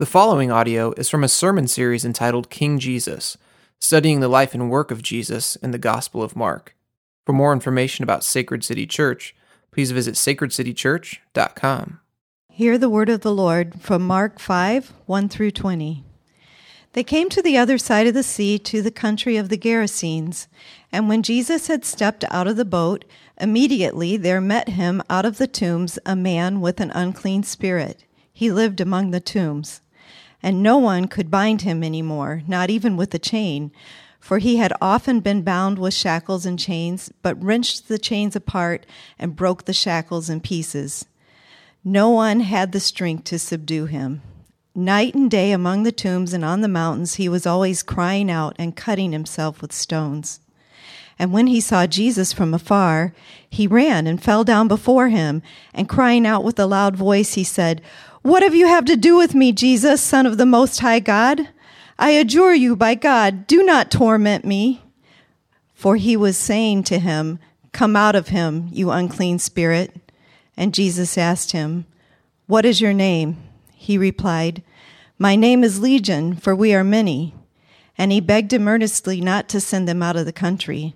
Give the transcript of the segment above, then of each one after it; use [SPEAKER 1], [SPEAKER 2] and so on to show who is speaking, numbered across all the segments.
[SPEAKER 1] The following audio is from a sermon series entitled King Jesus, studying the life and work of Jesus in the Gospel of Mark. For more information about Sacred City Church, please visit sacredcitychurch.com.
[SPEAKER 2] Hear the word of the Lord from Mark 5 1 through 20. They came to the other side of the sea to the country of the Gerasenes. And when Jesus had stepped out of the boat, immediately there met him out of the tombs a man with an unclean spirit. He lived among the tombs and no one could bind him any more, not even with a chain, for he had often been bound with shackles and chains, but wrenched the chains apart and broke the shackles in pieces. No one had the strength to subdue him. Night and day among the tombs and on the mountains, he was always crying out and cutting himself with stones. And when he saw Jesus from afar, he ran and fell down before him, and crying out with a loud voice, he said, what have you have to do with me, Jesus, Son of the Most High God? I adjure you by God, do not torment me. For he was saying to him, Come out of him, you unclean spirit. And Jesus asked him, What is your name? He replied, My name is Legion, for we are many. And he begged him earnestly not to send them out of the country.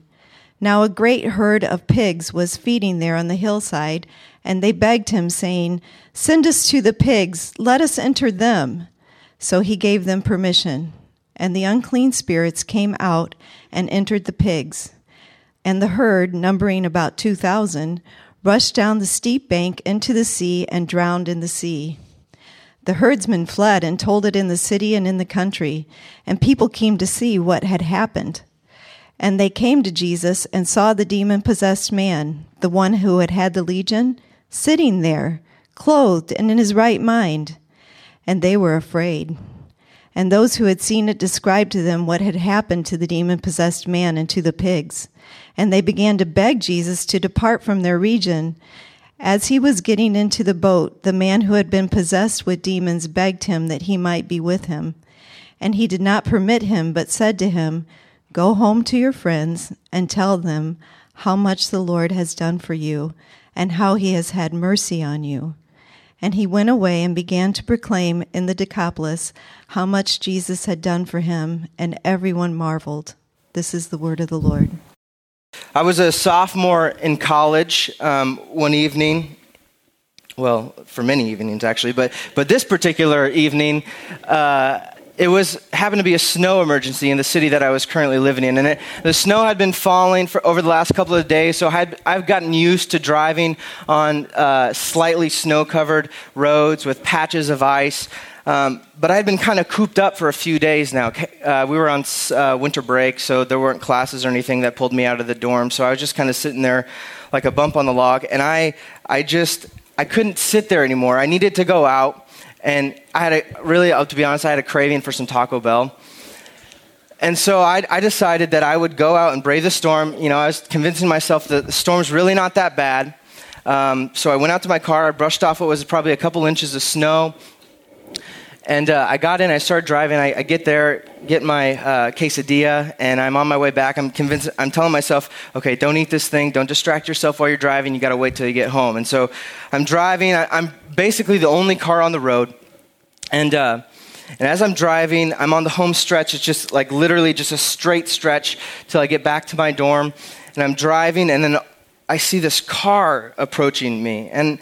[SPEAKER 2] Now a great herd of pigs was feeding there on the hillside, and they begged him, saying, Send us to the pigs, let us enter them. So he gave them permission. And the unclean spirits came out and entered the pigs. And the herd, numbering about two thousand, rushed down the steep bank into the sea and drowned in the sea. The herdsmen fled and told it in the city and in the country, and people came to see what had happened. And they came to Jesus and saw the demon possessed man, the one who had had the legion, sitting there, clothed and in his right mind. And they were afraid. And those who had seen it described to them what had happened to the demon possessed man and to the pigs. And they began to beg Jesus to depart from their region. As he was getting into the boat, the man who had been possessed with demons begged him that he might be with him. And he did not permit him, but said to him, Go home to your friends and tell them how much the Lord has done for you and how he has had mercy on you. And he went away and began to proclaim in the Decapolis how much Jesus had done for him, and everyone marveled. This is the word of the Lord.
[SPEAKER 3] I was a sophomore in college um, one evening. Well, for many evenings actually, but but this particular evening, uh, it was happened to be a snow emergency in the city that I was currently living in, and it, the snow had been falling for over the last couple of days. So I have gotten used to driving on uh, slightly snow-covered roads with patches of ice. Um, but I had been kind of cooped up for a few days now. Uh, we were on uh, winter break, so there weren't classes or anything that pulled me out of the dorm. So I was just kind of sitting there like a bump on the log, and I, I just, I couldn't sit there anymore. I needed to go out. And I had a really, uh, to be honest, I had a craving for some Taco Bell. And so I, I, decided that I would go out and brave the storm. You know, I was convincing myself that the storm's really not that bad. Um, so I went out to my car, I brushed off what was probably a couple inches of snow, and uh, I got in, I started driving. I, I get there, get my uh, quesadilla, and I'm on my way back. I'm convinced, I'm telling myself, okay, don't eat this thing. Don't distract yourself while you're driving. You got to wait till you get home. And so I'm driving. I, am basically the only car on the road. And, uh, and as I'm driving, I'm on the home stretch. It's just like literally just a straight stretch till I get back to my dorm. And I'm driving, and then I see this car approaching me. And,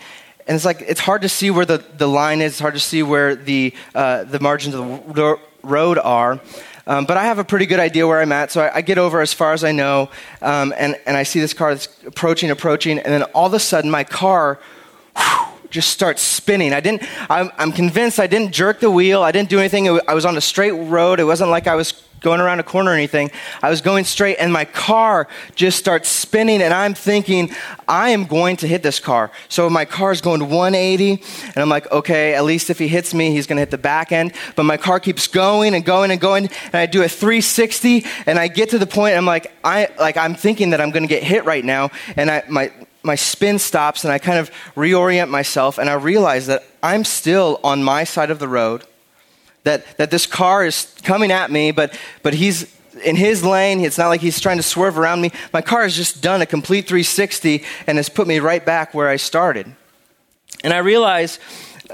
[SPEAKER 3] and it's like it's hard to see where the, the line is. It's hard to see where the uh, the margins of the road are. Um, but I have a pretty good idea where I'm at, so I, I get over as far as I know, um, and and I see this car that's approaching, approaching, and then all of a sudden my car. Whew, just starts spinning. I didn't, I'm, I'm, convinced I didn't jerk the wheel. I didn't do anything. I was on a straight road. It wasn't like I was going around a corner or anything. I was going straight, and my car just starts spinning, and I'm thinking, I am going to hit this car. So my car is going 180, and I'm like, okay, at least if he hits me, he's going to hit the back end. But my car keeps going and going and going, and I do a 360, and I get to the point, I'm like, I like I'm thinking that I'm going to get hit right now, and I my my spin stops, and I kind of reorient myself, and I realize that I'm still on my side of the road that, that this car is coming at me, but, but he's in his lane. It's not like he's trying to swerve around me. My car has just done a complete 360 and has put me right back where I started. And I realize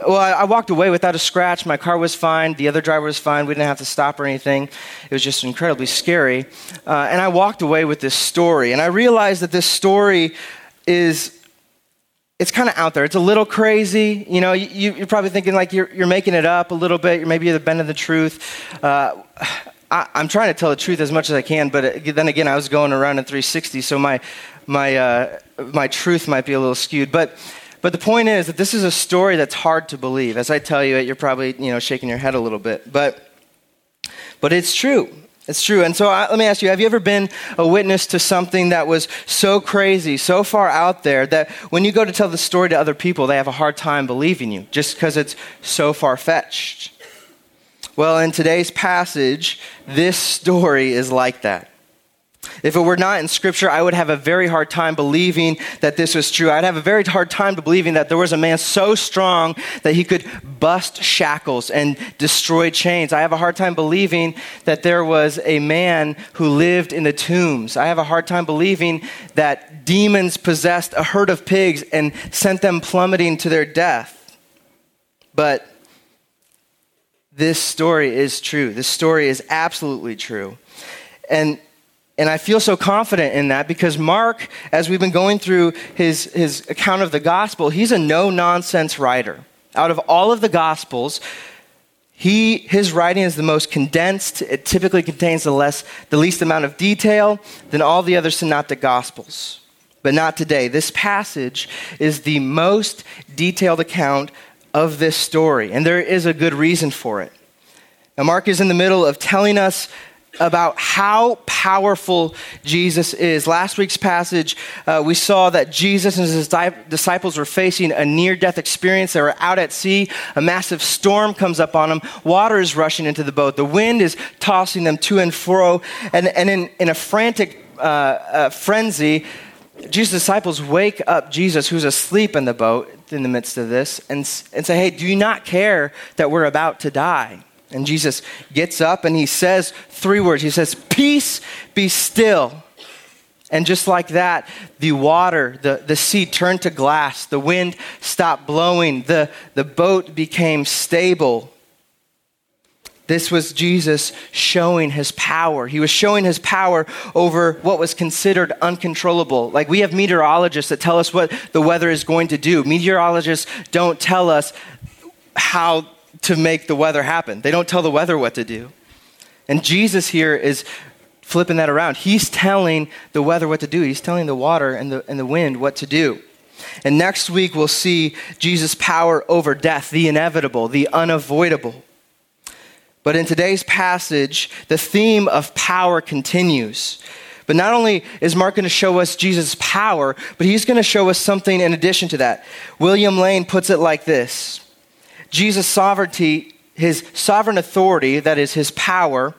[SPEAKER 3] well, I, I walked away without a scratch. My car was fine. The other driver was fine. We didn't have to stop or anything. It was just incredibly scary. Uh, and I walked away with this story. And I realized that this story is it's kind of out there. It's a little crazy. You know, you, are probably thinking like you're, you're making it up a little bit. Maybe you're the bend of the truth. Uh, I, am trying to tell the truth as much as I can, but then again, I was going around in 360, so my, my, uh, my truth might be a little skewed. But, but the point is that this is a story that's hard to believe. As I tell you it, you're probably you know, shaking your head a little bit. But, but it's true. It's true. And so I, let me ask you have you ever been a witness to something that was so crazy, so far out there, that when you go to tell the story to other people, they have a hard time believing you just because it's so far fetched? Well, in today's passage, this story is like that. If it were not in Scripture, I would have a very hard time believing that this was true. I'd have a very hard time believing that there was a man so strong that he could bust shackles and destroy chains. I have a hard time believing that there was a man who lived in the tombs. I have a hard time believing that demons possessed a herd of pigs and sent them plummeting to their death. But this story is true. This story is absolutely true. And and I feel so confident in that because Mark, as we've been going through his, his account of the gospel, he's a no nonsense writer. Out of all of the gospels, he, his writing is the most condensed. It typically contains the, less, the least amount of detail than all the other synoptic gospels. But not today. This passage is the most detailed account of this story, and there is a good reason for it. Now, Mark is in the middle of telling us about how powerful Jesus is. Last week's passage, uh, we saw that Jesus and his disciples were facing a near death experience. They were out at sea. A massive storm comes up on them. Water is rushing into the boat. The wind is tossing them to and fro. And, and in, in a frantic uh, uh, frenzy, Jesus' disciples wake up Jesus, who's asleep in the boat in the midst of this, and, and say, Hey, do you not care that we're about to die? And Jesus gets up and he says three words. He says, Peace, be still. And just like that, the water, the, the sea turned to glass, the wind stopped blowing, the, the boat became stable. This was Jesus showing his power. He was showing his power over what was considered uncontrollable. Like we have meteorologists that tell us what the weather is going to do. Meteorologists don't tell us how to make the weather happen. They don't tell the weather what to do. And Jesus here is flipping that around. He's telling the weather what to do, he's telling the water and the, and the wind what to do. And next week, we'll see Jesus' power over death, the inevitable, the unavoidable. But in today's passage, the theme of power continues. But not only is Mark going to show us Jesus' power, but he's going to show us something in addition to that. William Lane puts it like this Jesus' sovereignty, his sovereign authority, that is his power,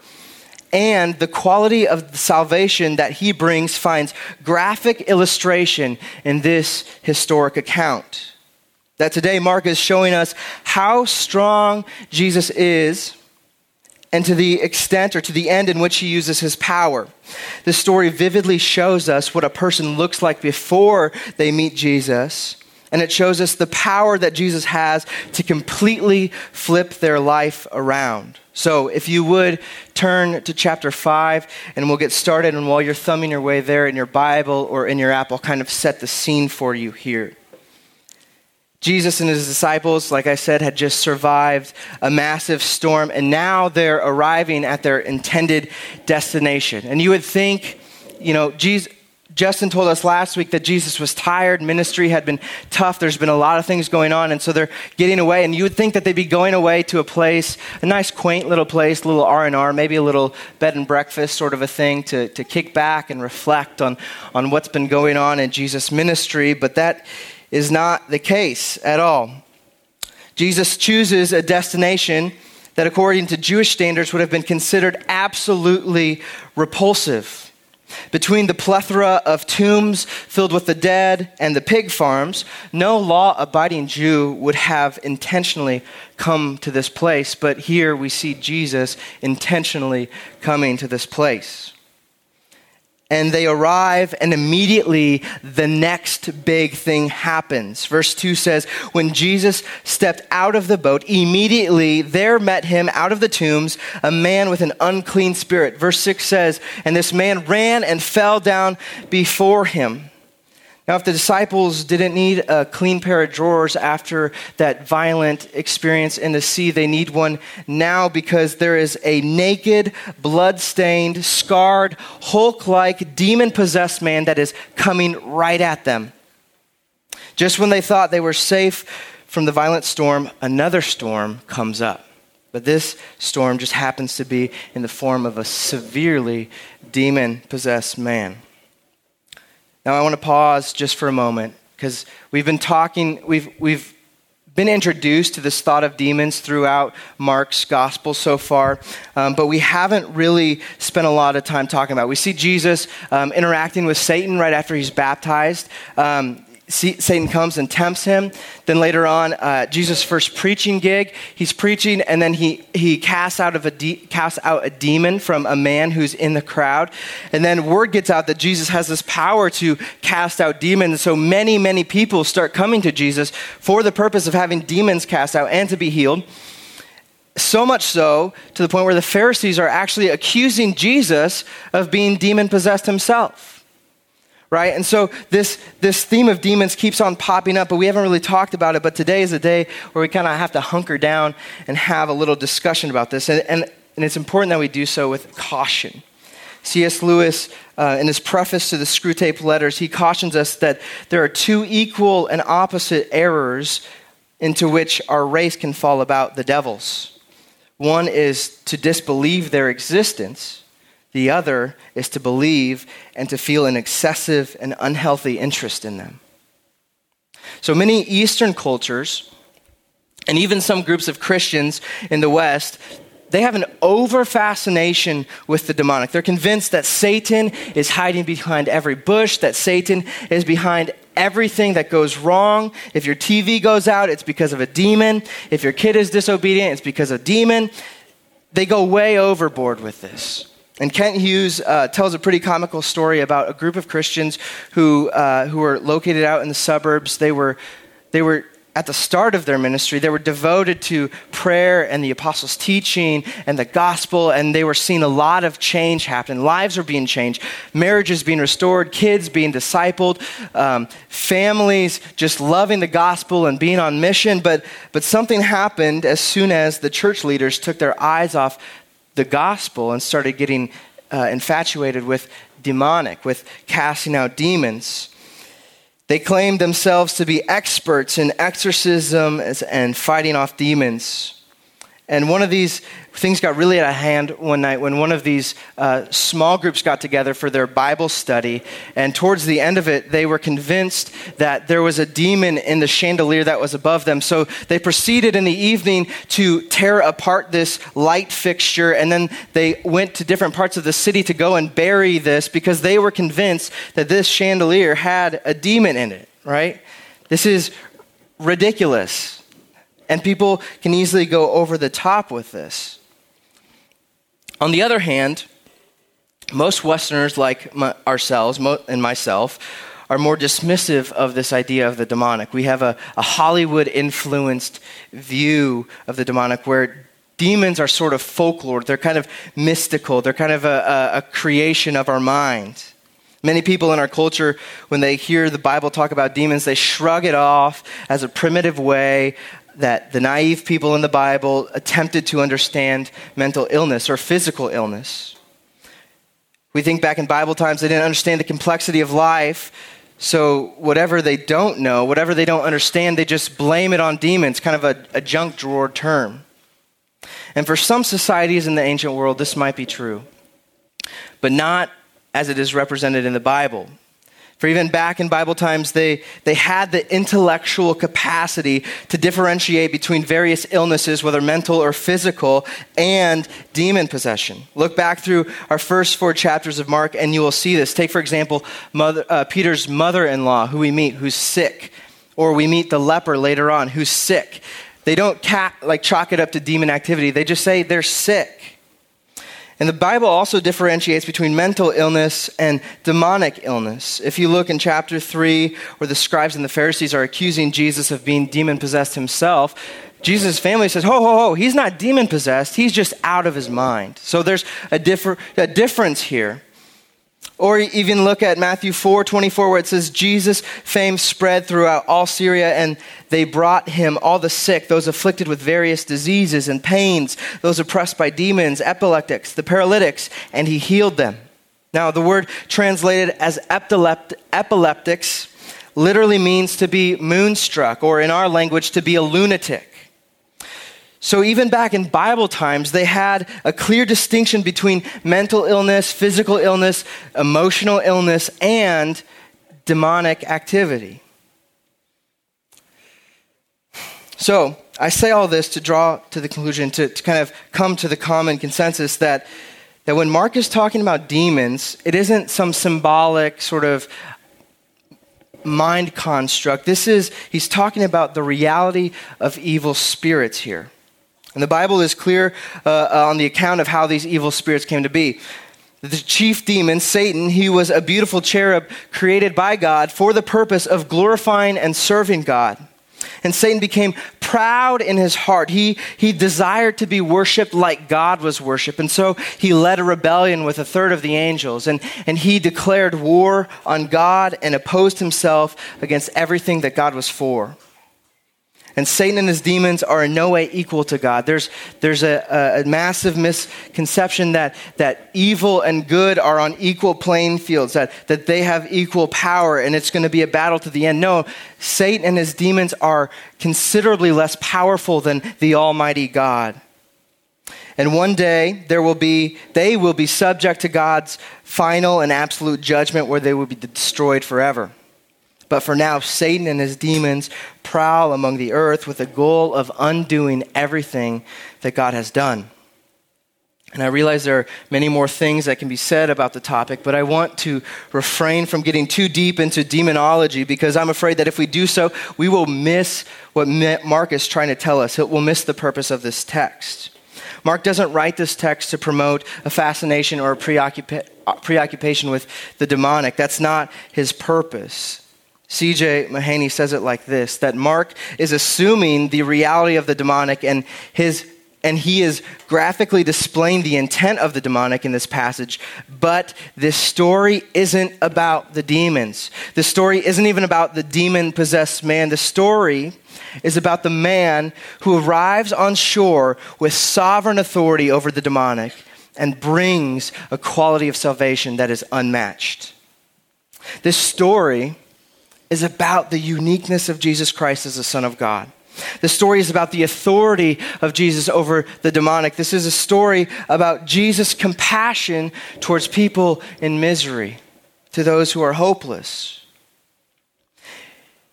[SPEAKER 3] and the quality of the salvation that he brings finds graphic illustration in this historic account. That today Mark is showing us how strong Jesus is and to the extent or to the end in which he uses his power. The story vividly shows us what a person looks like before they meet Jesus and it shows us the power that Jesus has to completely flip their life around. So, if you would turn to chapter 5, and we'll get started. And while you're thumbing your way there in your Bible or in your app, I'll kind of set the scene for you here. Jesus and his disciples, like I said, had just survived a massive storm, and now they're arriving at their intended destination. And you would think, you know, Jesus, Justin told us last week that Jesus was tired, ministry had been tough, there's been a lot of things going on, and so they're getting away. And you would think that they'd be going away to a place, a nice, quaint little place, a little R and R, maybe a little bed and breakfast sort of a thing to, to kick back and reflect on, on what's been going on in Jesus' ministry. But that is not the case at all. Jesus chooses a destination that, according to Jewish standards, would have been considered absolutely repulsive. Between the plethora of tombs filled with the dead and the pig farms, no law abiding Jew would have intentionally come to this place, but here we see Jesus intentionally coming to this place. And they arrive, and immediately the next big thing happens. Verse 2 says, When Jesus stepped out of the boat, immediately there met him out of the tombs a man with an unclean spirit. Verse 6 says, And this man ran and fell down before him. Now, if the disciples didn't need a clean pair of drawers after that violent experience in the sea, they need one now because there is a naked, blood-stained, scarred, Hulk like, demon possessed man that is coming right at them. Just when they thought they were safe from the violent storm, another storm comes up. But this storm just happens to be in the form of a severely demon possessed man. Now, I want to pause just for a moment because we've been talking, we've, we've been introduced to this thought of demons throughout Mark's gospel so far, um, but we haven't really spent a lot of time talking about. It. We see Jesus um, interacting with Satan right after he's baptized. Um, Satan comes and tempts him. Then later on, uh, Jesus' first preaching gig, he's preaching, and then he, he casts, out of a de- casts out a demon from a man who's in the crowd. And then word gets out that Jesus has this power to cast out demons. So many, many people start coming to Jesus for the purpose of having demons cast out and to be healed. So much so to the point where the Pharisees are actually accusing Jesus of being demon possessed himself right? And so this, this theme of demons keeps on popping up, but we haven't really talked about it. But today is a day where we kind of have to hunker down and have a little discussion about this. And, and, and it's important that we do so with caution. C.S. Lewis, uh, in his preface to the Screwtape Letters, he cautions us that there are two equal and opposite errors into which our race can fall about the devils. One is to disbelieve their existence, the other is to believe and to feel an excessive and unhealthy interest in them. So many Eastern cultures, and even some groups of Christians in the West, they have an over fascination with the demonic. They're convinced that Satan is hiding behind every bush, that Satan is behind everything that goes wrong. If your TV goes out, it's because of a demon. If your kid is disobedient, it's because of a demon. They go way overboard with this. And Kent Hughes uh, tells a pretty comical story about a group of Christians who, uh, who were located out in the suburbs. They were, they were at the start of their ministry, they were devoted to prayer and the apostles' teaching and the gospel, and they were seeing a lot of change happen. Lives were being changed, marriages being restored, kids being discipled, um, families just loving the gospel and being on mission. But, but something happened as soon as the church leaders took their eyes off the gospel and started getting uh, infatuated with demonic, with casting out demons. They claimed themselves to be experts in exorcism and fighting off demons. And one of these things got really out of hand one night when one of these uh, small groups got together for their Bible study. And towards the end of it, they were convinced that there was a demon in the chandelier that was above them. So they proceeded in the evening to tear apart this light fixture. And then they went to different parts of the city to go and bury this because they were convinced that this chandelier had a demon in it, right? This is ridiculous. And people can easily go over the top with this. On the other hand, most Westerners, like my, ourselves and myself, are more dismissive of this idea of the demonic. We have a, a Hollywood influenced view of the demonic where demons are sort of folklore, they're kind of mystical, they're kind of a, a, a creation of our mind. Many people in our culture, when they hear the Bible talk about demons, they shrug it off as a primitive way that the naive people in the Bible attempted to understand mental illness or physical illness. We think back in Bible times, they didn't understand the complexity of life. So, whatever they don't know, whatever they don't understand, they just blame it on demons, kind of a, a junk drawer term. And for some societies in the ancient world, this might be true, but not as it is represented in the Bible. For even back in Bible times, they, they had the intellectual capacity to differentiate between various illnesses, whether mental or physical, and demon possession. Look back through our first four chapters of Mark, and you will see this. Take, for example, mother, uh, Peter's mother in law, who we meet, who's sick. Or we meet the leper later on, who's sick. They don't like chalk it up to demon activity, they just say they're sick. And the Bible also differentiates between mental illness and demonic illness. If you look in chapter 3, where the scribes and the Pharisees are accusing Jesus of being demon possessed himself, Jesus' family says, Ho, ho, ho, he's not demon possessed, he's just out of his mind. So there's a, differ- a difference here. Or even look at Matthew 4 24, where it says, Jesus' fame spread throughout all Syria, and they brought him all the sick, those afflicted with various diseases and pains, those oppressed by demons, epileptics, the paralytics, and he healed them. Now, the word translated as epilept- epileptics literally means to be moonstruck, or in our language, to be a lunatic. So, even back in Bible times, they had a clear distinction between mental illness, physical illness, emotional illness, and demonic activity. So, I say all this to draw to the conclusion, to, to kind of come to the common consensus that, that when Mark is talking about demons, it isn't some symbolic sort of mind construct. This is, he's talking about the reality of evil spirits here. And the Bible is clear uh, on the account of how these evil spirits came to be. The chief demon, Satan, he was a beautiful cherub created by God for the purpose of glorifying and serving God. And Satan became proud in his heart. He, he desired to be worshiped like God was worshiped. And so he led a rebellion with a third of the angels. And, and he declared war on God and opposed himself against everything that God was for. And Satan and his demons are in no way equal to God. There's, there's a, a, massive misconception that, that evil and good are on equal playing fields, that, that they have equal power and it's going to be a battle to the end. No, Satan and his demons are considerably less powerful than the Almighty God. And one day there will be they will be subject to God's final and absolute judgment where they will be destroyed forever. But for now, Satan and his demons prowl among the earth with the goal of undoing everything that God has done. And I realize there are many more things that can be said about the topic, but I want to refrain from getting too deep into demonology because I'm afraid that if we do so, we will miss what Mark is trying to tell us. We'll miss the purpose of this text. Mark doesn't write this text to promote a fascination or a preoccupation with the demonic. That's not his purpose. C.J. Mahaney says it like this that Mark is assuming the reality of the demonic and his and he is graphically displaying the intent of the demonic in this passage. But this story isn't about the demons. The story isn't even about the demon possessed man. The story is about the man who arrives on shore with sovereign authority over the demonic and brings a quality of salvation that is unmatched. This story is about the uniqueness of Jesus Christ as the Son of God. The story is about the authority of Jesus over the demonic. This is a story about Jesus' compassion towards people in misery, to those who are hopeless.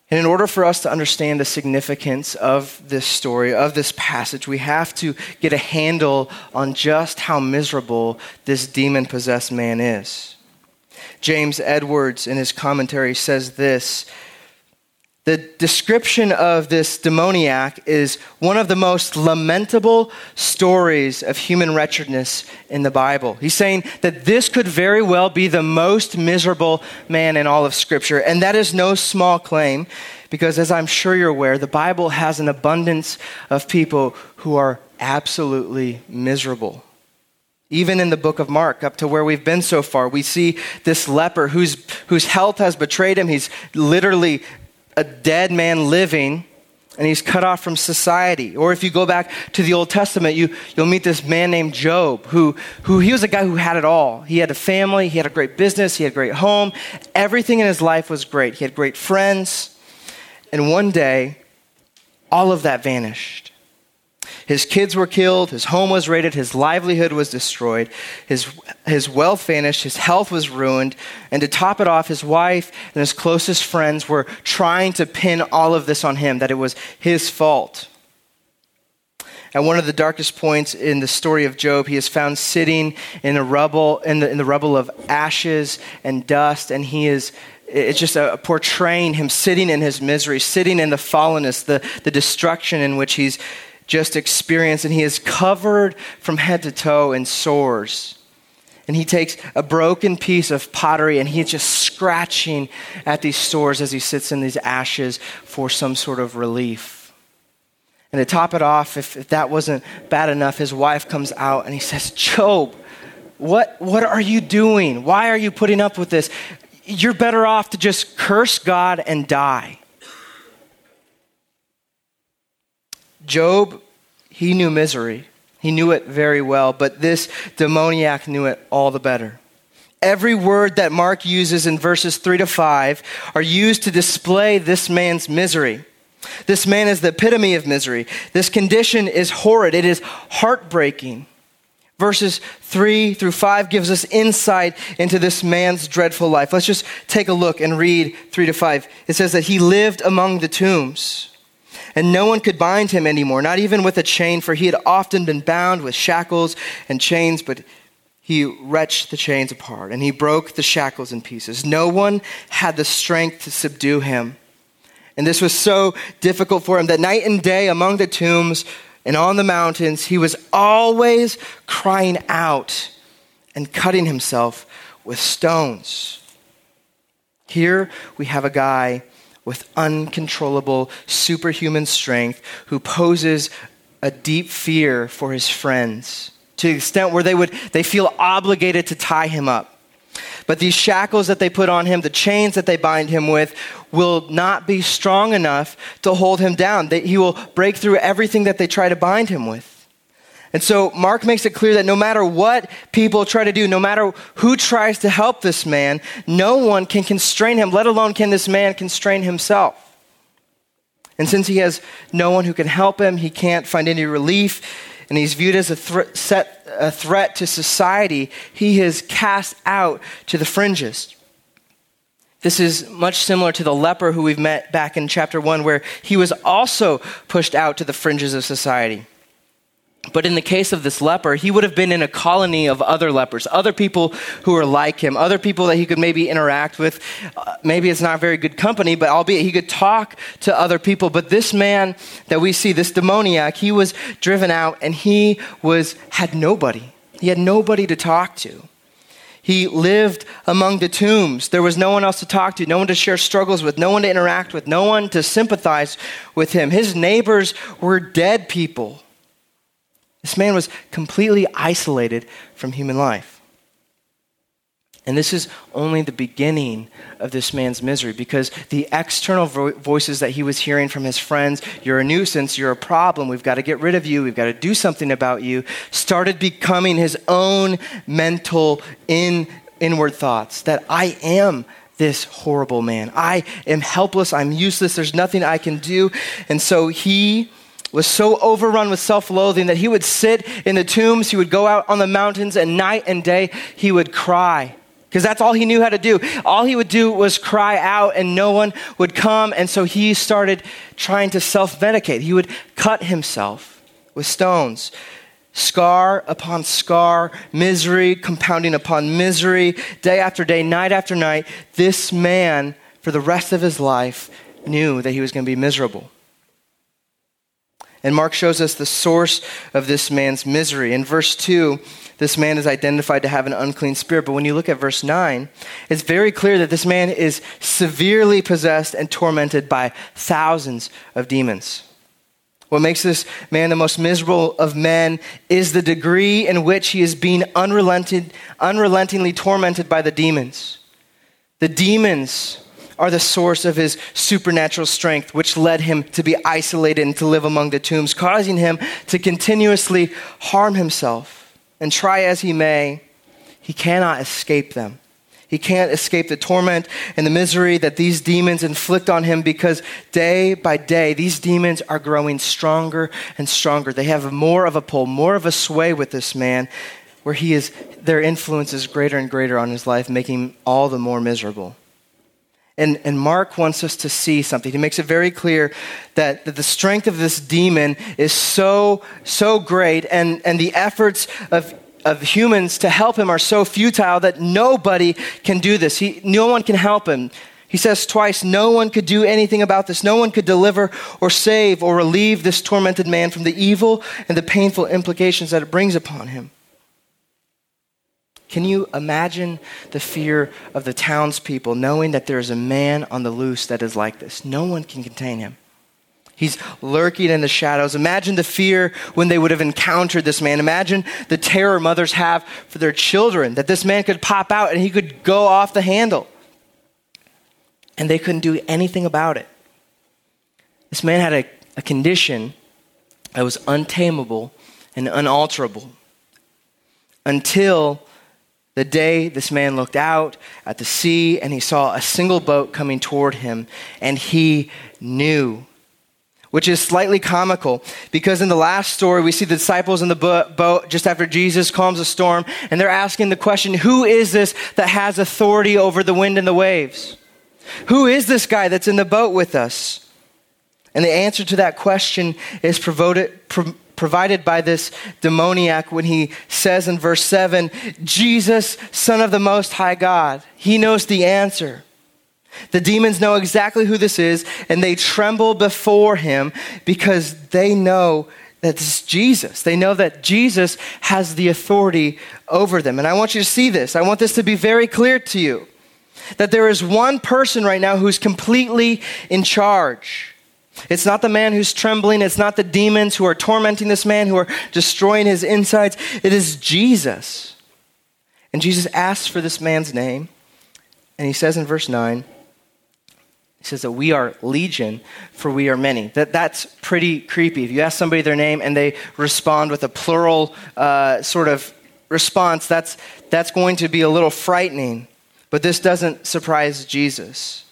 [SPEAKER 3] And in order for us to understand the significance of this story, of this passage, we have to get a handle on just how miserable this demon possessed man is. James Edwards, in his commentary, says this The description of this demoniac is one of the most lamentable stories of human wretchedness in the Bible. He's saying that this could very well be the most miserable man in all of Scripture. And that is no small claim because, as I'm sure you're aware, the Bible has an abundance of people who are absolutely miserable. Even in the book of Mark, up to where we've been so far, we see this leper whose, whose health has betrayed him. He's literally a dead man living, and he's cut off from society. Or if you go back to the Old Testament, you, you'll meet this man named Job, who, who he was a guy who had it all. He had a family, he had a great business, he had a great home. Everything in his life was great. He had great friends. And one day, all of that vanished. His kids were killed, his home was raided, his livelihood was destroyed, his, his wealth vanished, his health was ruined, and to top it off, his wife and his closest friends were trying to pin all of this on him, that it was his fault. At one of the darkest points in the story of Job, he is found sitting in, the rubble, in, the, in the rubble of ashes and dust, and he is it's just a, portraying him sitting in his misery, sitting in the fallenness, the, the destruction in which he's just experienced, and he is covered from head to toe in sores. And he takes a broken piece of pottery and he's just scratching at these sores as he sits in these ashes for some sort of relief. And to top it off, if, if that wasn't bad enough, his wife comes out and he says, Job, what, what are you doing? Why are you putting up with this? You're better off to just curse God and die. Job, he knew misery. He knew it very well, but this demoniac knew it all the better. Every word that Mark uses in verses 3 to 5 are used to display this man's misery. This man is the epitome of misery. This condition is horrid, it is heartbreaking. Verses 3 through 5 gives us insight into this man's dreadful life. Let's just take a look and read 3 to 5. It says that he lived among the tombs and no one could bind him anymore, not even with a chain, for he had often been bound with shackles and chains, but he wrenched the chains apart and he broke the shackles in pieces. No one had the strength to subdue him. And this was so difficult for him that night and day among the tombs and on the mountains, he was always crying out and cutting himself with stones. Here we have a guy with uncontrollable superhuman strength who poses a deep fear for his friends. To the extent where they would they feel obligated to tie him up. But these shackles that they put on him the chains that they bind him with will not be strong enough to hold him down. That he will break through everything that they try to bind him with and so Mark makes it clear that no matter what people try to do, no matter who tries to help this man, no one can constrain him, let alone can this man constrain himself. And since he has no one who can help him, he can't find any relief, and he's viewed as a, th- set, a threat to society, he is cast out to the fringes. This is much similar to the leper who we've met back in chapter 1, where he was also pushed out to the fringes of society. But in the case of this leper, he would have been in a colony of other lepers, other people who are like him, other people that he could maybe interact with. Uh, maybe it's not very good company, but albeit he could talk to other people. But this man that we see, this demoniac, he was driven out and he was had nobody. He had nobody to talk to. He lived among the tombs. There was no one else to talk to, no one to share struggles with, no one to interact with, no one to sympathize with him. His neighbors were dead people. This man was completely isolated from human life. And this is only the beginning of this man's misery because the external vo- voices that he was hearing from his friends, you're a nuisance, you're a problem, we've got to get rid of you, we've got to do something about you, started becoming his own mental in, inward thoughts that I am this horrible man. I am helpless, I'm useless, there's nothing I can do. And so he was so overrun with self loathing that he would sit in the tombs, he would go out on the mountains, and night and day he would cry. Because that's all he knew how to do. All he would do was cry out, and no one would come. And so he started trying to self medicate. He would cut himself with stones scar upon scar, misery compounding upon misery, day after day, night after night. This man, for the rest of his life, knew that he was going to be miserable. And Mark shows us the source of this man's misery. In verse 2, this man is identified to have an unclean spirit. But when you look at verse 9, it's very clear that this man is severely possessed and tormented by thousands of demons. What makes this man the most miserable of men is the degree in which he is being unrelented, unrelentingly tormented by the demons. The demons are the source of his supernatural strength, which led him to be isolated and to live among the tombs, causing him to continuously harm himself. And try as he may, he cannot escape them. He can't escape the torment and the misery that these demons inflict on him because day by day, these demons are growing stronger and stronger. They have more of a pull, more of a sway with this man, where he is, their influence is greater and greater on his life, making him all the more miserable. And, and Mark wants us to see something. He makes it very clear that, that the strength of this demon is so, so great, and, and the efforts of, of humans to help him are so futile that nobody can do this. He, no one can help him. He He says twice, no one could do anything about this. No one could deliver or save or relieve this tormented man from the evil and the painful implications that it brings upon him. Can you imagine the fear of the townspeople knowing that there is a man on the loose that is like this? No one can contain him. He's lurking in the shadows. Imagine the fear when they would have encountered this man. Imagine the terror mothers have for their children that this man could pop out and he could go off the handle. And they couldn't do anything about it. This man had a, a condition that was untamable and unalterable until the day this man looked out at the sea and he saw a single boat coming toward him, and he knew. Which is slightly comical because in the last story, we see the disciples in the boat just after Jesus calms a storm, and they're asking the question Who is this that has authority over the wind and the waves? Who is this guy that's in the boat with us? And the answer to that question is provided by this demoniac when he says in verse 7 Jesus, Son of the Most High God. He knows the answer. The demons know exactly who this is, and they tremble before him because they know that it's Jesus. They know that Jesus has the authority over them. And I want you to see this. I want this to be very clear to you that there is one person right now who's completely in charge. It's not the man who's trembling. It's not the demons who are tormenting this man, who are destroying his insides. It is Jesus. And Jesus asks for this man's name. And he says in verse 9, he says that we are legion, for we are many. That, that's pretty creepy. If you ask somebody their name and they respond with a plural uh, sort of response, that's, that's going to be a little frightening. But this doesn't surprise Jesus.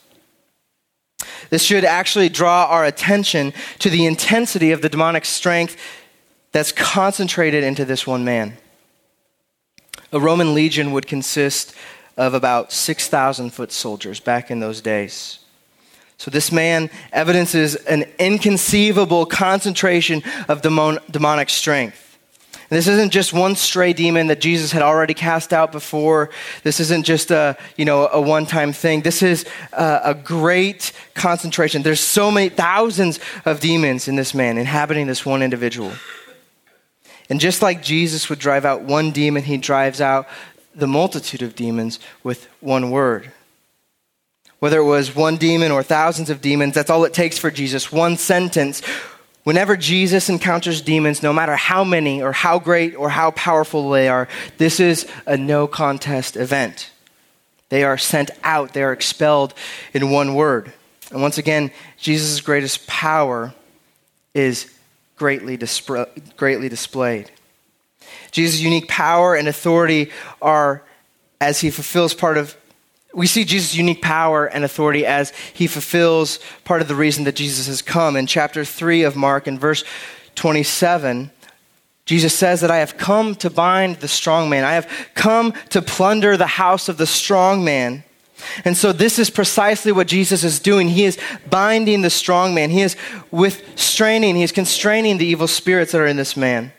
[SPEAKER 3] This should actually draw our attention to the intensity of the demonic strength that's concentrated into this one man. A Roman legion would consist of about 6,000 foot soldiers back in those days. So, this man evidences an inconceivable concentration of demonic strength. And this isn't just one stray demon that Jesus had already cast out before. This isn't just a, you know, a one-time thing. This is a, a great concentration. There's so many thousands of demons in this man inhabiting this one individual. And just like Jesus would drive out one demon, he drives out the multitude of demons with one word. Whether it was one demon or thousands of demons, that's all it takes for Jesus. One sentence Whenever Jesus encounters demons, no matter how many or how great or how powerful they are, this is a no contest event. They are sent out, they are expelled in one word. And once again, Jesus' greatest power is greatly, greatly displayed. Jesus' unique power and authority are as he fulfills part of we see Jesus' unique power and authority as he fulfills part of the reason that Jesus has come. In chapter 3 of Mark, in verse 27, Jesus says that I have come to bind the strong man. I have come to plunder the house of the strong man. And so, this is precisely what Jesus is doing. He is binding the strong man. He is with straining, he is constraining the evil spirits that are in this man.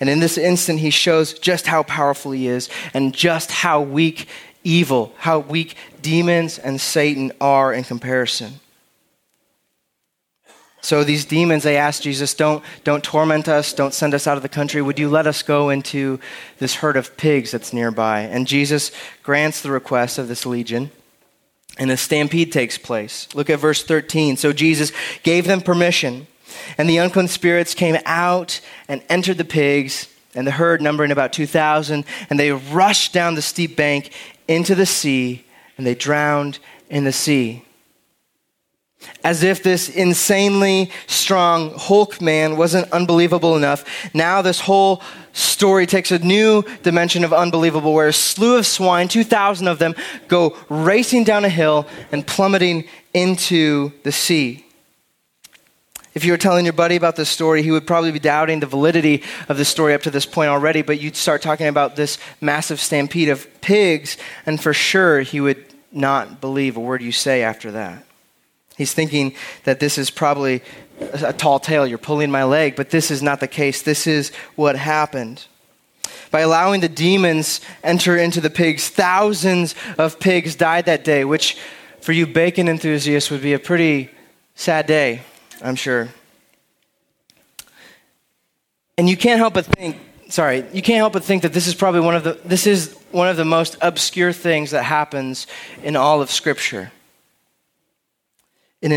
[SPEAKER 3] And in this instant, he shows just how powerful he is and just how weak evil, how weak demons and Satan are in comparison. So these demons, they ask Jesus, don't, don't torment us, don't send us out of the country. Would you let us go into this herd of pigs that's nearby? And Jesus grants the request of this legion, and a stampede takes place. Look at verse 13. So Jesus gave them permission, and the unclean spirits came out and entered the pigs, and the herd numbering about 2,000, and they rushed down the steep bank into the sea and they drowned in the sea. As if this insanely strong Hulk man wasn't unbelievable enough, now this whole story takes a new dimension of unbelievable where a slew of swine, 2,000 of them, go racing down a hill and plummeting into the sea. If you were telling your buddy about this story, he would probably be doubting the validity of the story up to this point already, but you'd start talking about this massive stampede of pigs, and for sure he would not believe a word you say after that. He's thinking that this is probably a tall tale. You're pulling my leg, but this is not the case. This is what happened. by allowing the demons enter into the pigs. Thousands of pigs died that day, which for you bacon enthusiasts would be a pretty sad day, I'm sure. And you can't help but think, sorry, you can't help but think that this is probably one of the this is one of the most obscure things that happens in all of scripture. And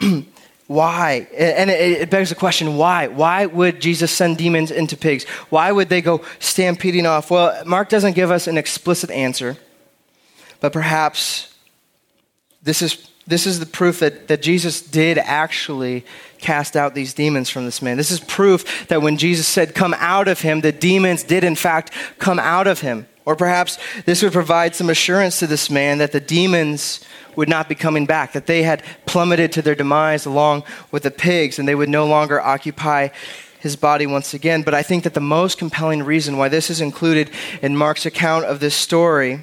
[SPEAKER 3] in why? And it begs the question why? Why would Jesus send demons into pigs? Why would they go stampeding off? Well, Mark doesn't give us an explicit answer, but perhaps this is, this is the proof that, that Jesus did actually cast out these demons from this man. This is proof that when Jesus said, Come out of him, the demons did in fact come out of him. Or perhaps this would provide some assurance to this man that the demons would not be coming back, that they had plummeted to their demise along with the pigs, and they would no longer occupy his body once again. But I think that the most compelling reason why this is included in Mark's account of this story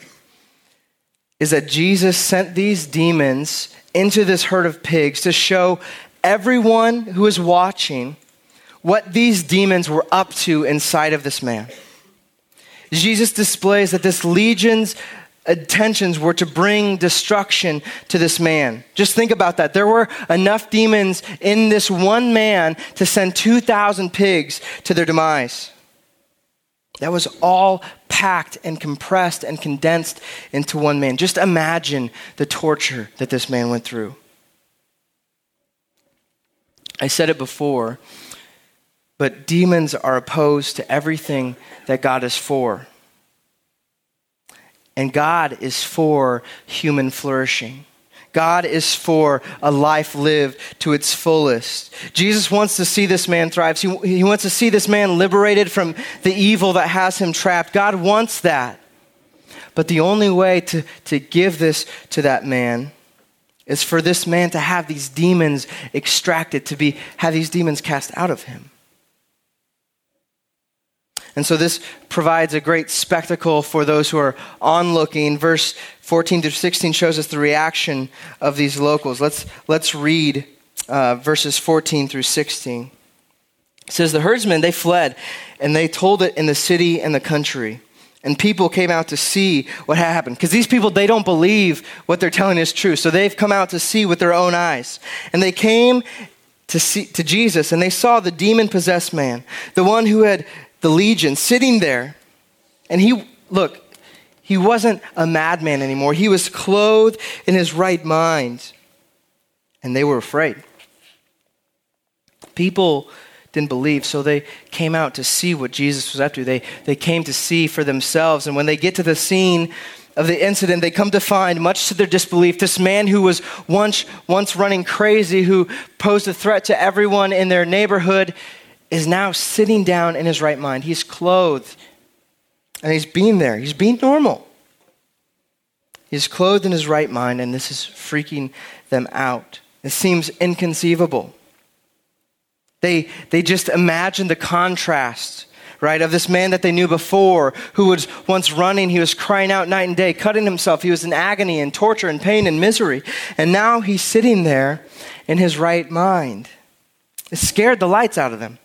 [SPEAKER 3] is that Jesus sent these demons into this herd of pigs to show everyone who is watching what these demons were up to inside of this man. Jesus displays that this legion's intentions were to bring destruction to this man. Just think about that. There were enough demons in this one man to send 2,000 pigs to their demise. That was all packed and compressed and condensed into one man. Just imagine the torture that this man went through. I said it before, but demons are opposed to everything that God is for. And God is for human flourishing. God is for a life lived to its fullest. Jesus wants to see this man thrive. He, he wants to see this man liberated from the evil that has him trapped. God wants that. But the only way to, to give this to that man is for this man to have these demons extracted, to be have these demons cast out of him. And so this provides a great spectacle for those who are onlooking. Verse 14 through 16 shows us the reaction of these locals. Let's, let's read uh, verses 14 through 16. It says, The herdsmen, they fled, and they told it in the city and the country. And people came out to see what happened. Because these people, they don't believe what they're telling is true. So they've come out to see with their own eyes. And they came to, see, to Jesus, and they saw the demon possessed man, the one who had the legion sitting there. And he, look, he wasn't a madman anymore. He was clothed in his right mind. And they were afraid. People didn't believe, so they came out to see what Jesus was up to. They, they came to see for themselves. And when they get to the scene of the incident, they come to find, much to their disbelief, this man who was once, once running crazy, who posed a threat to everyone in their neighborhood, is now sitting down in his right mind. He's clothed and he's being there. He's being normal. He's clothed in his right mind, and this is freaking them out. It seems inconceivable. They, they just imagine the contrast, right, of this man that they knew before who was once running. He was crying out night and day, cutting himself. He was in agony and torture and pain and misery. And now he's sitting there in his right mind. It scared the lights out of them.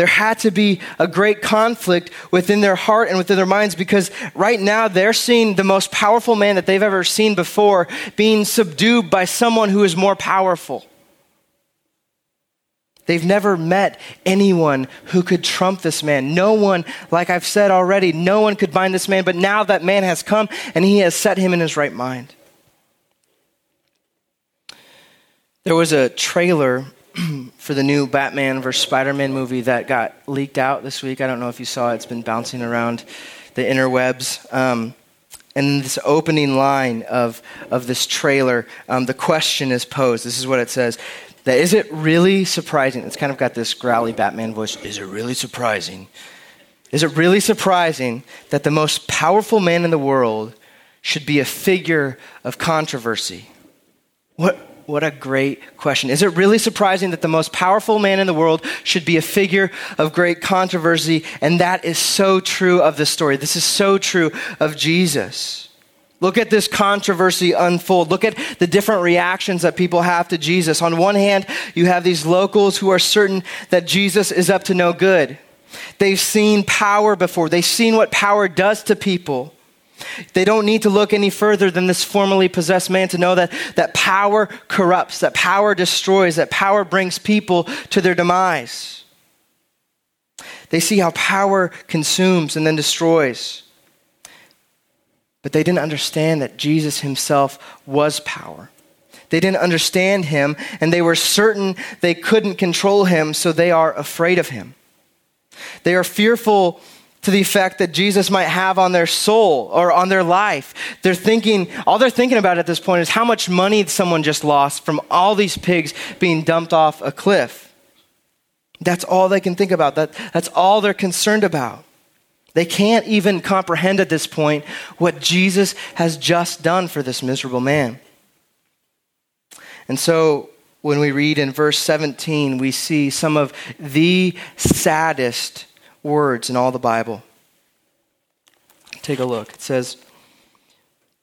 [SPEAKER 3] There had to be a great conflict within their heart and within their minds because right now they're seeing the most powerful man that they've ever seen before being subdued by someone who is more powerful. They've never met anyone who could trump this man. No one, like I've said already, no one could bind this man, but now that man has come and he has set him in his right mind. There was a trailer for the new Batman vs. Superman movie that got leaked out this week. I don't know if you saw it, it's been bouncing around the interwebs. Um, and this opening line of, of this trailer, um, the question is posed. This is what it says that is it really surprising? It's kind of got this growly Batman voice. Is it really surprising? Is it really surprising that the most powerful man in the world should be a figure of controversy? What, what a great question. Is it really surprising that the most powerful man in the world should be a figure of great controversy? And that is so true of this story. This is so true of Jesus. Look at this controversy unfold. Look at the different reactions that people have to Jesus. On one hand, you have these locals who are certain that Jesus is up to no good. They've seen power before, they've seen what power does to people. They don't need to look any further than this formerly possessed man to know that, that power corrupts, that power destroys, that power brings people to their demise. They see how power consumes and then destroys. But they didn't understand that Jesus himself was power. They didn't understand him, and they were certain they couldn't control him, so they are afraid of him. They are fearful to the effect that Jesus might have on their soul or on their life. They're thinking, all they're thinking about at this point is how much money someone just lost from all these pigs being dumped off a cliff. That's all they can think about. That, that's all they're concerned about. They can't even comprehend at this point what Jesus has just done for this miserable man. And so when we read in verse 17, we see some of the saddest words in all the Bible. Take a look. It says,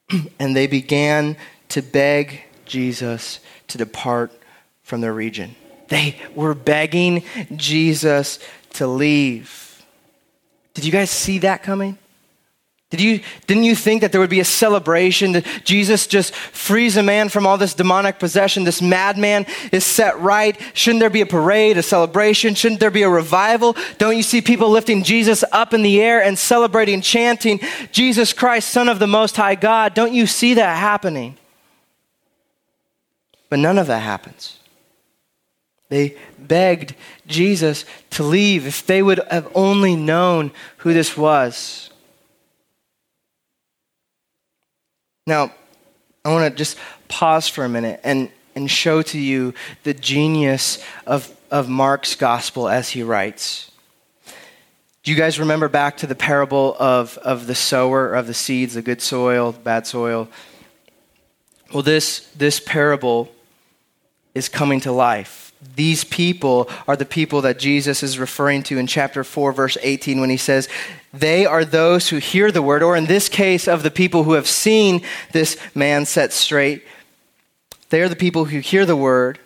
[SPEAKER 3] And they began to beg Jesus to depart from their region. They were begging Jesus to leave. Did you guys see that coming? Did you, didn't you think that there would be a celebration that Jesus just frees a man from all this demonic possession? This madman is set right. Shouldn't there be a parade, a celebration? Shouldn't there be a revival? Don't you see people lifting Jesus up in the air and celebrating, chanting, Jesus Christ, Son of the Most High God? Don't you see that happening? But none of that happens. They begged Jesus to leave if they would have only known who this was. Now, I want to just pause for a minute and, and show to you the genius of, of Mark's gospel as he writes. Do you guys remember back to the parable of, of the sower of the seeds, the good soil, bad soil? Well, this, this parable is coming to life. These people are the people that Jesus is referring to in chapter 4, verse 18, when he says, They are those who hear the word, or in this case, of the people who have seen this man set straight. They are the people who hear the word,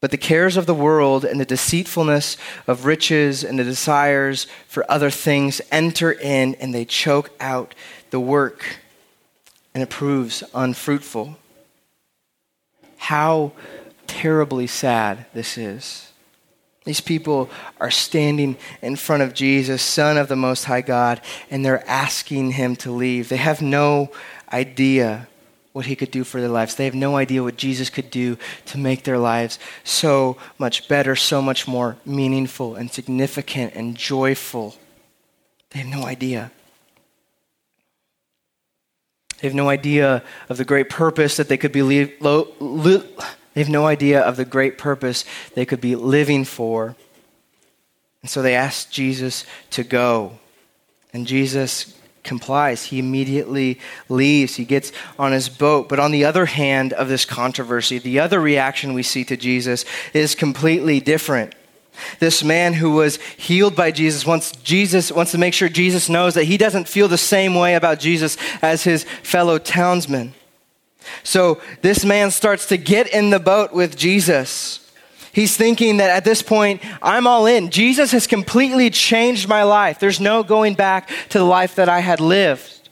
[SPEAKER 3] but the cares of the world and the deceitfulness of riches and the desires for other things enter in and they choke out the work, and it proves unfruitful. How terribly sad this is. These people are standing in front of Jesus, Son of the Most High God, and they're asking him to leave. They have no idea what he could do for their lives. They have no idea what Jesus could do to make their lives so much better, so much more meaningful and significant and joyful. They have no idea. They have no idea of the great purpose that they could be lo- lo- they have no idea of the great purpose they could be living for. And so they ask Jesus to go. And Jesus complies. He immediately leaves. He gets on his boat. But on the other hand of this controversy, the other reaction we see to Jesus is completely different. This man who was healed by Jesus wants Jesus wants to make sure Jesus knows that he doesn't feel the same way about Jesus as his fellow townsmen. So this man starts to get in the boat with Jesus. He's thinking that at this point, I'm all in. Jesus has completely changed my life. There's no going back to the life that I had lived.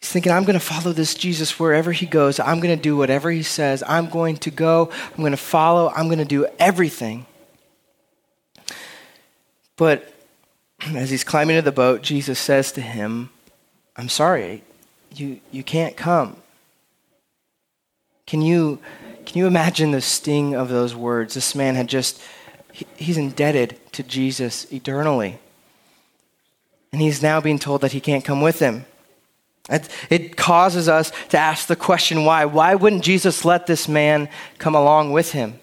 [SPEAKER 3] He's thinking, I'm going to follow this Jesus wherever he goes. I'm going to do whatever he says. I'm going to go. I'm going to follow. I'm going to do everything. But as he's climbing into the boat, Jesus says to him, I'm sorry, you, you can't come. Can you, can you imagine the sting of those words? This man had just, he, he's indebted to Jesus eternally. And he's now being told that he can't come with him. It, it causes us to ask the question why. Why wouldn't Jesus let this man come along with him?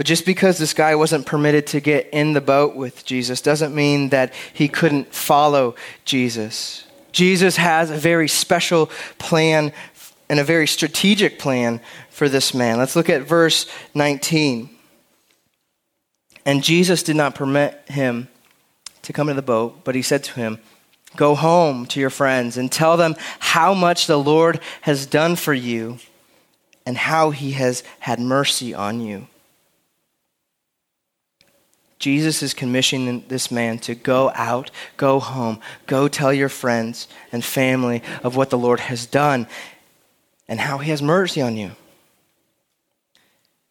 [SPEAKER 3] But just because this guy wasn't permitted to get in the boat with Jesus doesn't mean that he couldn't follow Jesus. Jesus has a very special plan and a very strategic plan for this man. Let's look at verse 19. And Jesus did not permit him to come into the boat, but he said to him, Go home to your friends and tell them how much the Lord has done for you and how he has had mercy on you. Jesus is commissioning this man to go out, go home, go tell your friends and family of what the Lord has done and how he has mercy on you.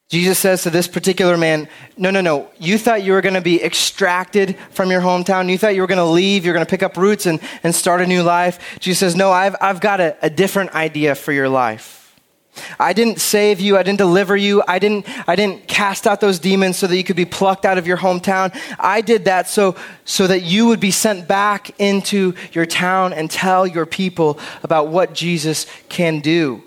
[SPEAKER 3] Jesus says to this particular man, No, no, no. You thought you were going to be extracted from your hometown. You thought you were going to leave. You're going to pick up roots and, and start a new life. Jesus says, No, I've, I've got a, a different idea for your life. I didn't save you. I didn't deliver you. I didn't, I didn't cast out those demons so that you could be plucked out of your hometown. I did that so, so that you would be sent back into your town and tell your people about what Jesus can do.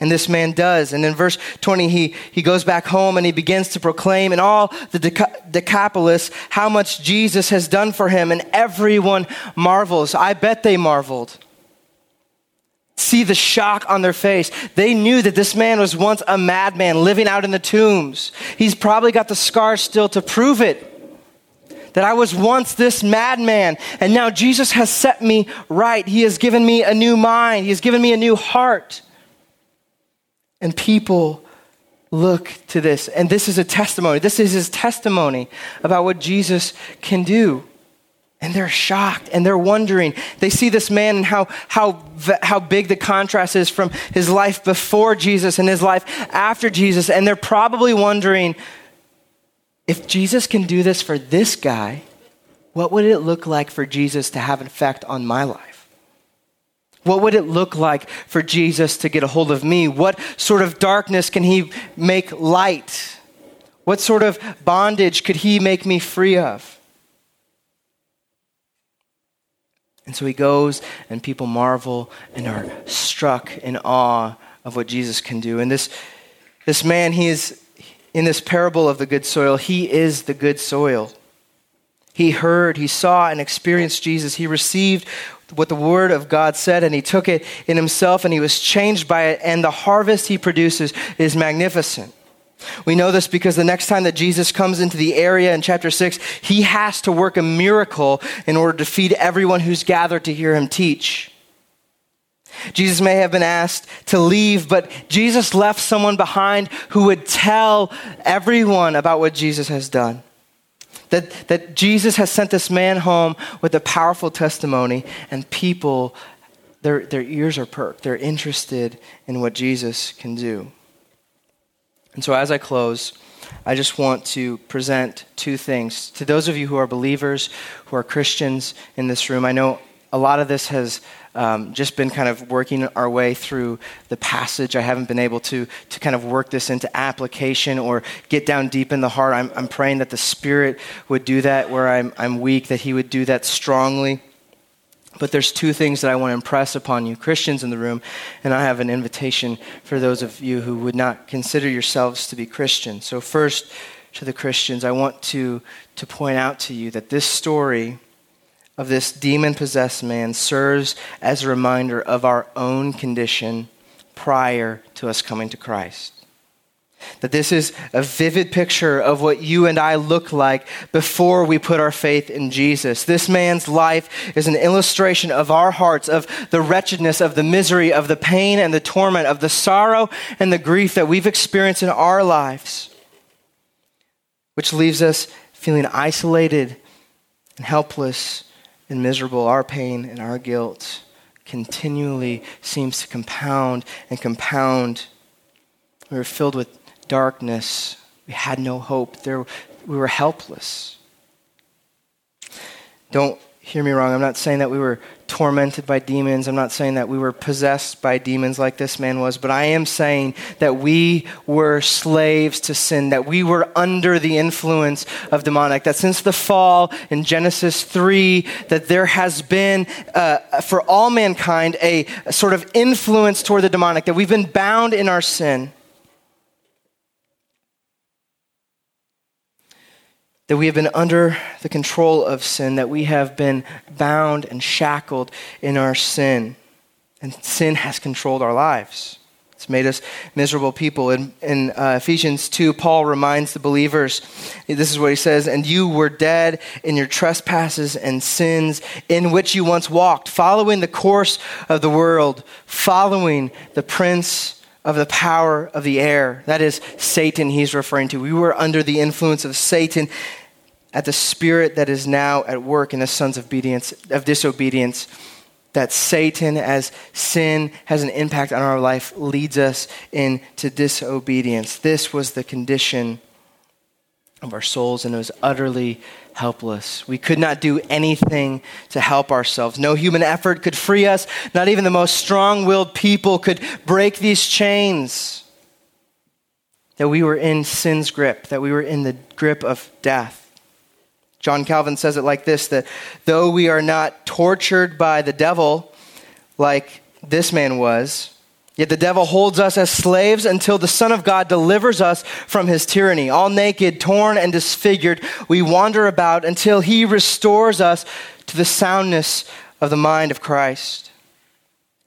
[SPEAKER 3] And this man does. And in verse 20, he, he goes back home and he begins to proclaim in all the Decapolis how much Jesus has done for him. And everyone marvels. I bet they marveled. See the shock on their face. They knew that this man was once a madman living out in the tombs. He's probably got the scars still to prove it. That I was once this madman, and now Jesus has set me right. He has given me a new mind, He has given me a new heart. And people look to this. And this is a testimony. This is his testimony about what Jesus can do. And they're shocked and they're wondering. They see this man and how, how, how big the contrast is from his life before Jesus and his life after Jesus. And they're probably wondering if Jesus can do this for this guy, what would it look like for Jesus to have an effect on my life? What would it look like for Jesus to get a hold of me? What sort of darkness can he make light? What sort of bondage could he make me free of? And so he goes, and people marvel and are struck in awe of what Jesus can do. And this, this man, he is in this parable of the good soil, he is the good soil. He heard, he saw, and experienced Jesus. He received what the Word of God said, and he took it in himself, and he was changed by it, and the harvest he produces is magnificent. We know this because the next time that Jesus comes into the area in chapter 6, he has to work a miracle in order to feed everyone who's gathered to hear him teach. Jesus may have been asked to leave, but Jesus left someone behind who would tell everyone about what Jesus has done. That, that Jesus has sent this man home with a powerful testimony, and people, their, their ears are perked. They're interested in what Jesus can do. And so, as I close, I just want to present two things. To those of you who are believers, who are Christians in this room, I know a lot of this has um, just been kind of working our way through the passage. I haven't been able to, to kind of work this into application or get down deep in the heart. I'm, I'm praying that the Spirit would do that where I'm, I'm weak, that He would do that strongly. But there's two things that I want to impress upon you, Christians in the room, and I have an invitation for those of you who would not consider yourselves to be Christians. So, first, to the Christians, I want to, to point out to you that this story of this demon possessed man serves as a reminder of our own condition prior to us coming to Christ. That this is a vivid picture of what you and I look like before we put our faith in Jesus. This man's life is an illustration of our hearts, of the wretchedness, of the misery, of the pain and the torment, of the sorrow and the grief that we've experienced in our lives, which leaves us feeling isolated and helpless and miserable, our pain and our guilt continually seems to compound and compound. We were filled with darkness. We had no hope. There, we were helpless. Don't hear me wrong. I'm not saying that we were tormented by demons. I'm not saying that we were possessed by demons like this man was, but I am saying that we were slaves to sin, that we were under the influence of demonic, that since the fall in Genesis 3, that there has been, uh, for all mankind, a, a sort of influence toward the demonic, that we've been bound in our sin. That we have been under the control of sin, that we have been bound and shackled in our sin. And sin has controlled our lives. It's made us miserable people. In, in uh, Ephesians 2, Paul reminds the believers this is what he says, and you were dead in your trespasses and sins in which you once walked, following the course of the world, following the prince of the power of the air. That is Satan he's referring to. We were under the influence of Satan at the spirit that is now at work in the sons of obedience of disobedience. That Satan, as sin has an impact on our life, leads us into disobedience. This was the condition of our souls, and it was utterly helpless. We could not do anything to help ourselves. No human effort could free us. Not even the most strong willed people could break these chains. That we were in sin's grip, that we were in the grip of death. John Calvin says it like this that though we are not tortured by the devil like this man was, Yet the devil holds us as slaves until the Son of God delivers us from his tyranny. All naked, torn, and disfigured, we wander about until he restores us to the soundness of the mind of Christ.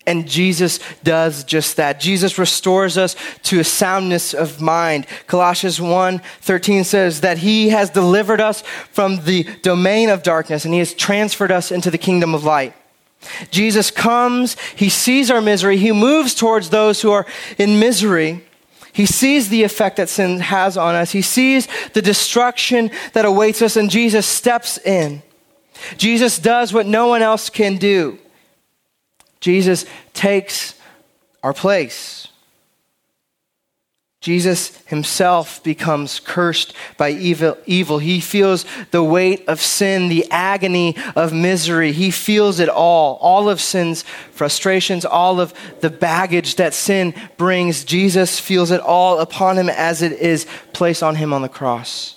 [SPEAKER 3] And Jesus does just that. Jesus restores us to a soundness of mind. Colossians 1 13 says that he has delivered us from the domain of darkness and he has transferred us into the kingdom of light. Jesus comes, he sees our misery, he moves towards those who are in misery. He sees the effect that sin has on us. He sees the destruction that awaits us, and Jesus steps in. Jesus does what no one else can do. Jesus takes our place. Jesus himself becomes cursed by evil, evil. He feels the weight of sin, the agony of misery. He feels it all, all of sin's frustrations, all of the baggage that sin brings. Jesus feels it all upon him as it is placed on him on the cross.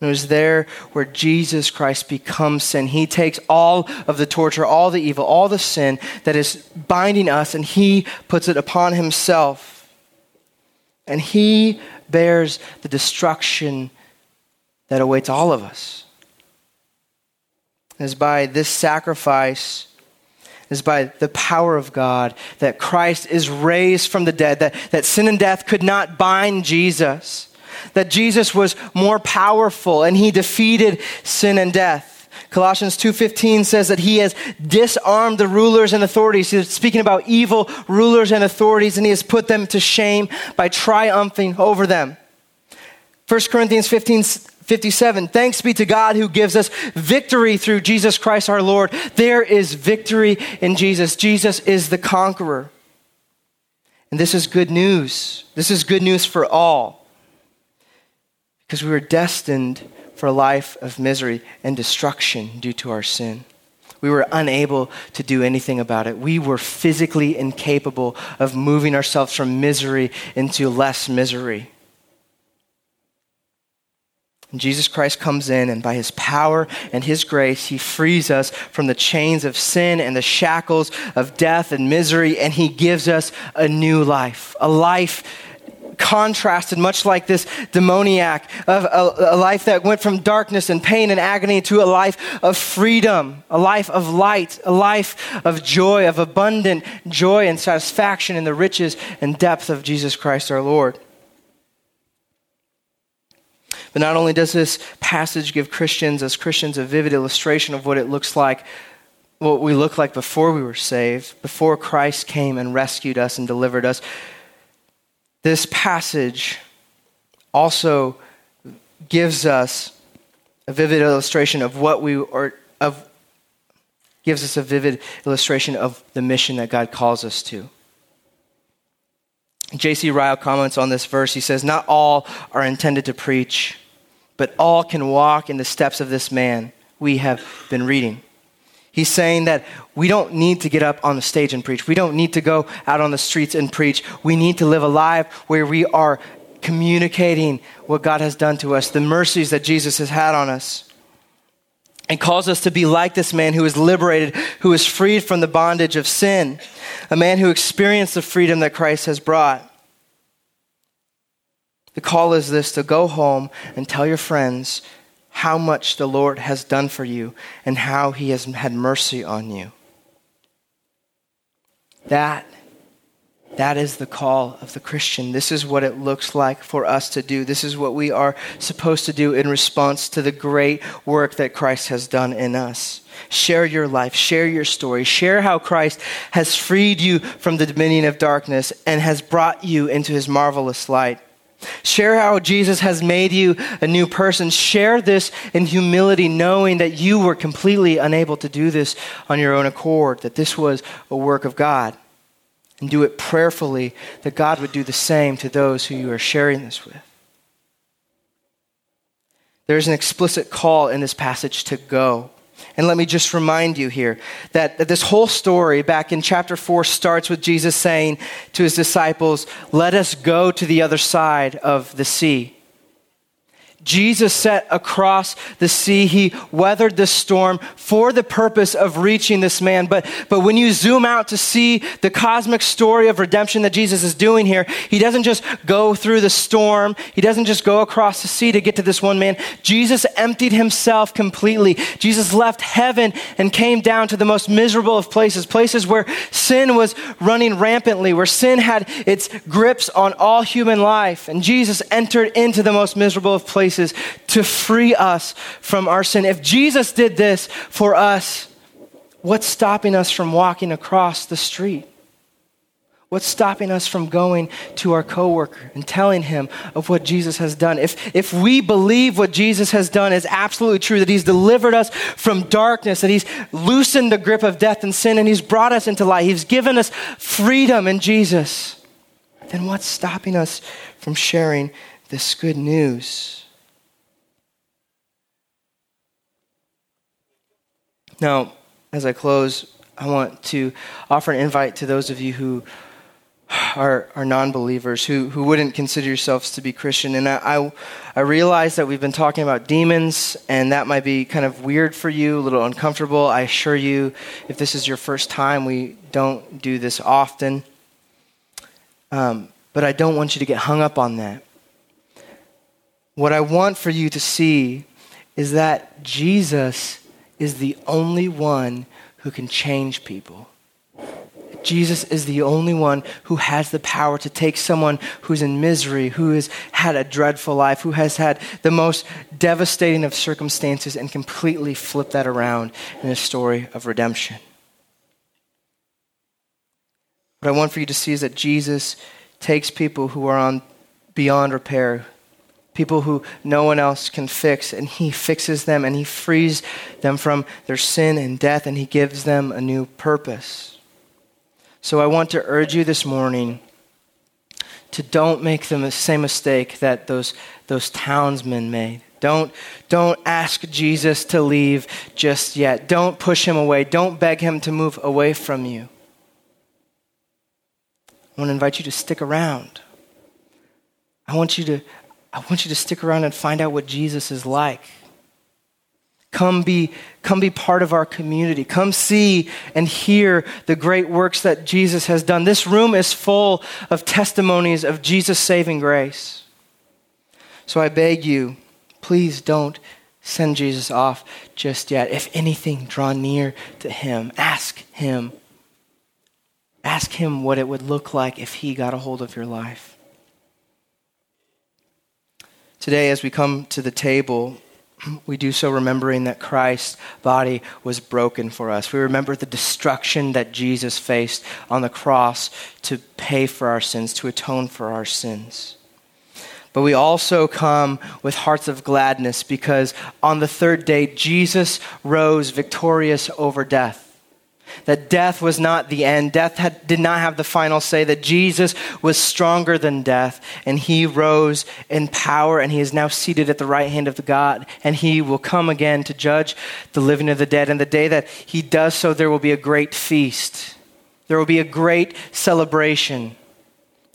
[SPEAKER 3] And it was there where Jesus Christ becomes sin. He takes all of the torture, all the evil, all the sin that is binding us, and he puts it upon himself and he bears the destruction that awaits all of us. It is by this sacrifice, it is by the power of God that Christ is raised from the dead, that, that sin and death could not bind Jesus, that Jesus was more powerful and he defeated sin and death. Colossians 2:15 says that he has disarmed the rulers and authorities. He's speaking about evil rulers and authorities and he has put them to shame by triumphing over them. 1 Corinthians 15 57 Thanks be to God who gives us victory through Jesus Christ our Lord. There is victory in Jesus. Jesus is the conqueror. And this is good news. This is good news for all. Because we were destined for a life of misery and destruction due to our sin. We were unable to do anything about it. We were physically incapable of moving ourselves from misery into less misery. And Jesus Christ comes in, and by his power and his grace, he frees us from the chains of sin and the shackles of death and misery, and he gives us a new life, a life contrasted, much like this demoniac, of a, a, life that went from darkness and pain and agony to a life of freedom, a life of light, a life of joy, of abundant joy and satisfaction in the riches and depth of Jesus Christ our Lord. But not only does this passage give Christians, as Christians, a vivid illustration of what it looks like what we look like before we were saved, before Christ came and rescued us and delivered us. This passage also gives us a vivid illustration of what we are of gives us a vivid illustration of the mission that God calls us to. J.C. Ryle comments on this verse. He says, Not all are intended to preach, but all can walk in the steps of this man we have been reading. He's saying that we don't need to get up on the stage and preach. We don't need to go out on the streets and preach. We need to live a life where we are communicating what God has done to us, the mercies that Jesus has had on us. And calls us to be like this man who is liberated, who is freed from the bondage of sin, a man who experienced the freedom that Christ has brought. The call is this to go home and tell your friends how much the Lord has done for you and how he has had mercy on you. That, That is the call of the Christian. This is what it looks like for us to do. This is what we are supposed to do in response to the great work that Christ has done in us. Share your life, share your story, share how Christ has freed you from the dominion of darkness and has brought you into his marvelous light. Share how Jesus has made you a new person. Share this in humility, knowing that you were completely unable to do this on your own accord, that this was a work of God. And do it prayerfully that God would do the same to those who you are sharing this with. There's an explicit call in this passage to go. And let me just remind you here that, that this whole story back in chapter 4 starts with Jesus saying to his disciples, Let us go to the other side of the sea. Jesus set across the sea. He weathered the storm for the purpose of reaching this man. But, but when you zoom out to see the cosmic story of redemption that Jesus is doing here, he doesn't just go through the storm. He doesn't just go across the sea to get to this one man. Jesus emptied himself completely. Jesus left heaven and came down to the most miserable of places, places where sin was running rampantly, where sin had its grips on all human life. And Jesus entered into the most miserable of places places to free us from our sin. If Jesus did this for us, what's stopping us from walking across the street? What's stopping us from going to our coworker and telling him of what Jesus has done? If, if we believe what Jesus has done is absolutely true, that he's delivered us from darkness, that he's loosened the grip of death and sin, and he's brought us into light, he's given us freedom in Jesus, then what's stopping us from sharing this good news? Now, as I close, I want to offer an invite to those of you who are, are non believers, who, who wouldn't consider yourselves to be Christian. And I, I, I, realize that we've been talking about demons, and that might be kind of weird for you, a little uncomfortable. I assure you, if this is your first time, we don't do this often. Um, but I don't want you to get hung up on that. What I want for you to see is that Jesus is the only one who can change people. Jesus is the only one who has the power to take someone who's in misery, who has had a dreadful life, who has had the most devastating of circumstances, and completely flip that around in a story of redemption. What I want for you to see is that Jesus takes people who are on beyond repair, people who no one else can fix, and He fixes them and He frees them from their sin and death, and He gives them a new purpose. So I want to urge you this morning to don't make the same mistake that those, those townsmen made. Don't, don't ask Jesus to leave just yet. Don't push him away. Don't beg him to move away from you. I want to invite you to stick around. I want you to I want you to stick around and find out what Jesus is like. Come be, come be part of our community. Come see and hear the great works that Jesus has done. This room is full of testimonies of Jesus' saving grace. So I beg you, please don't send Jesus off just yet. If anything, draw near to him. Ask him. Ask him what it would look like if he got a hold of your life. Today, as we come to the table, we do so remembering that Christ's body was broken for us. We remember the destruction that Jesus faced on the cross to pay for our sins, to atone for our sins. But we also come with hearts of gladness because on the third day, Jesus rose victorious over death that death was not the end. Death had, did not have the final say, that Jesus was stronger than death, and he rose in power, and he is now seated at the right hand of the God, and he will come again to judge the living and the dead. And the day that he does so, there will be a great feast. There will be a great celebration.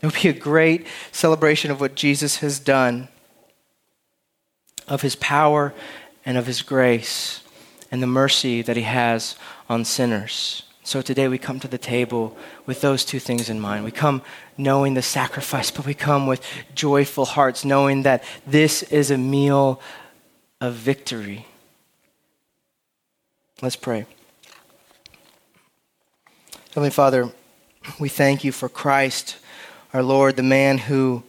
[SPEAKER 3] There will be a great celebration of what Jesus has done, of his power and of his grace, and the mercy that he has on sinners. So today we come to the table with those two things in mind. We come knowing the sacrifice, but we come with joyful hearts, knowing that this is a meal of victory. Let's pray. Heavenly Father, We thank you for Christ, our Lord, the man who,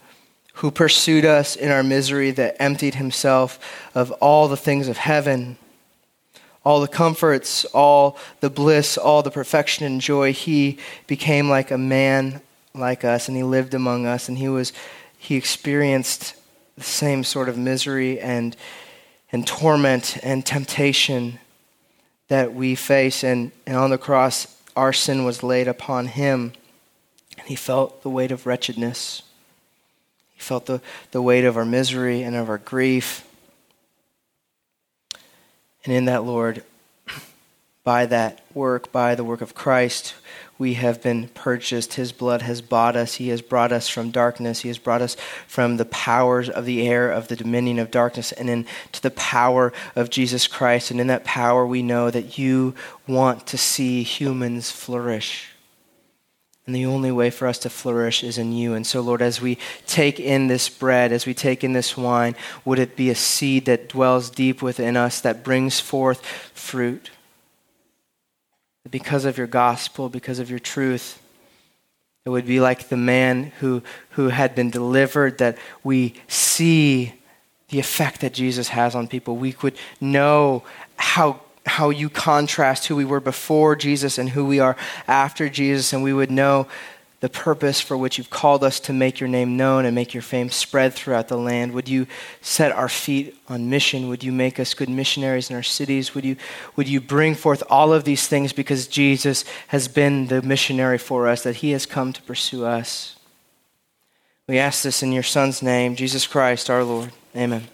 [SPEAKER 3] who pursued us in our misery, that emptied himself of all the things of heaven, all the comforts, all the bliss, all the perfection and joy. He became like a man like us, and he lived among us, and he was he experienced the same sort of misery and and torment and temptation that we face. And, and on the cross, our sin was laid upon him. And he felt the weight of wretchedness. He felt the, the weight of our misery and of our grief. And in that, Lord, by that work, by the work of Christ, we have been purchased. His blood has bought us. He has brought us from darkness. He has brought us from the powers of the air, of the dominion of darkness, and into the power of Jesus Christ. And in that power, we know that you want to see humans flourish. And the only way for us to flourish is in you. And so, Lord, as we take in this bread, as we take in this wine, would it be a seed that dwells deep within us, that brings forth fruit? because of your gospel, because of your truth, it would be like the man who, who had been delivered, that we see the effect that Jesus has on people. We could know how, how you contrast who we were before Jesus and who we are after Jesus, and we would know the purpose for which you've called us to make your name known and make your fame spread throughout the land. Would you set our feet on mission? Would you make us good missionaries in our cities? Would you, would you bring forth all of these things because Jesus has been the missionary for us, that he has come to pursue us? We ask this in your Son's name, Jesus Christ our Lord. Amen.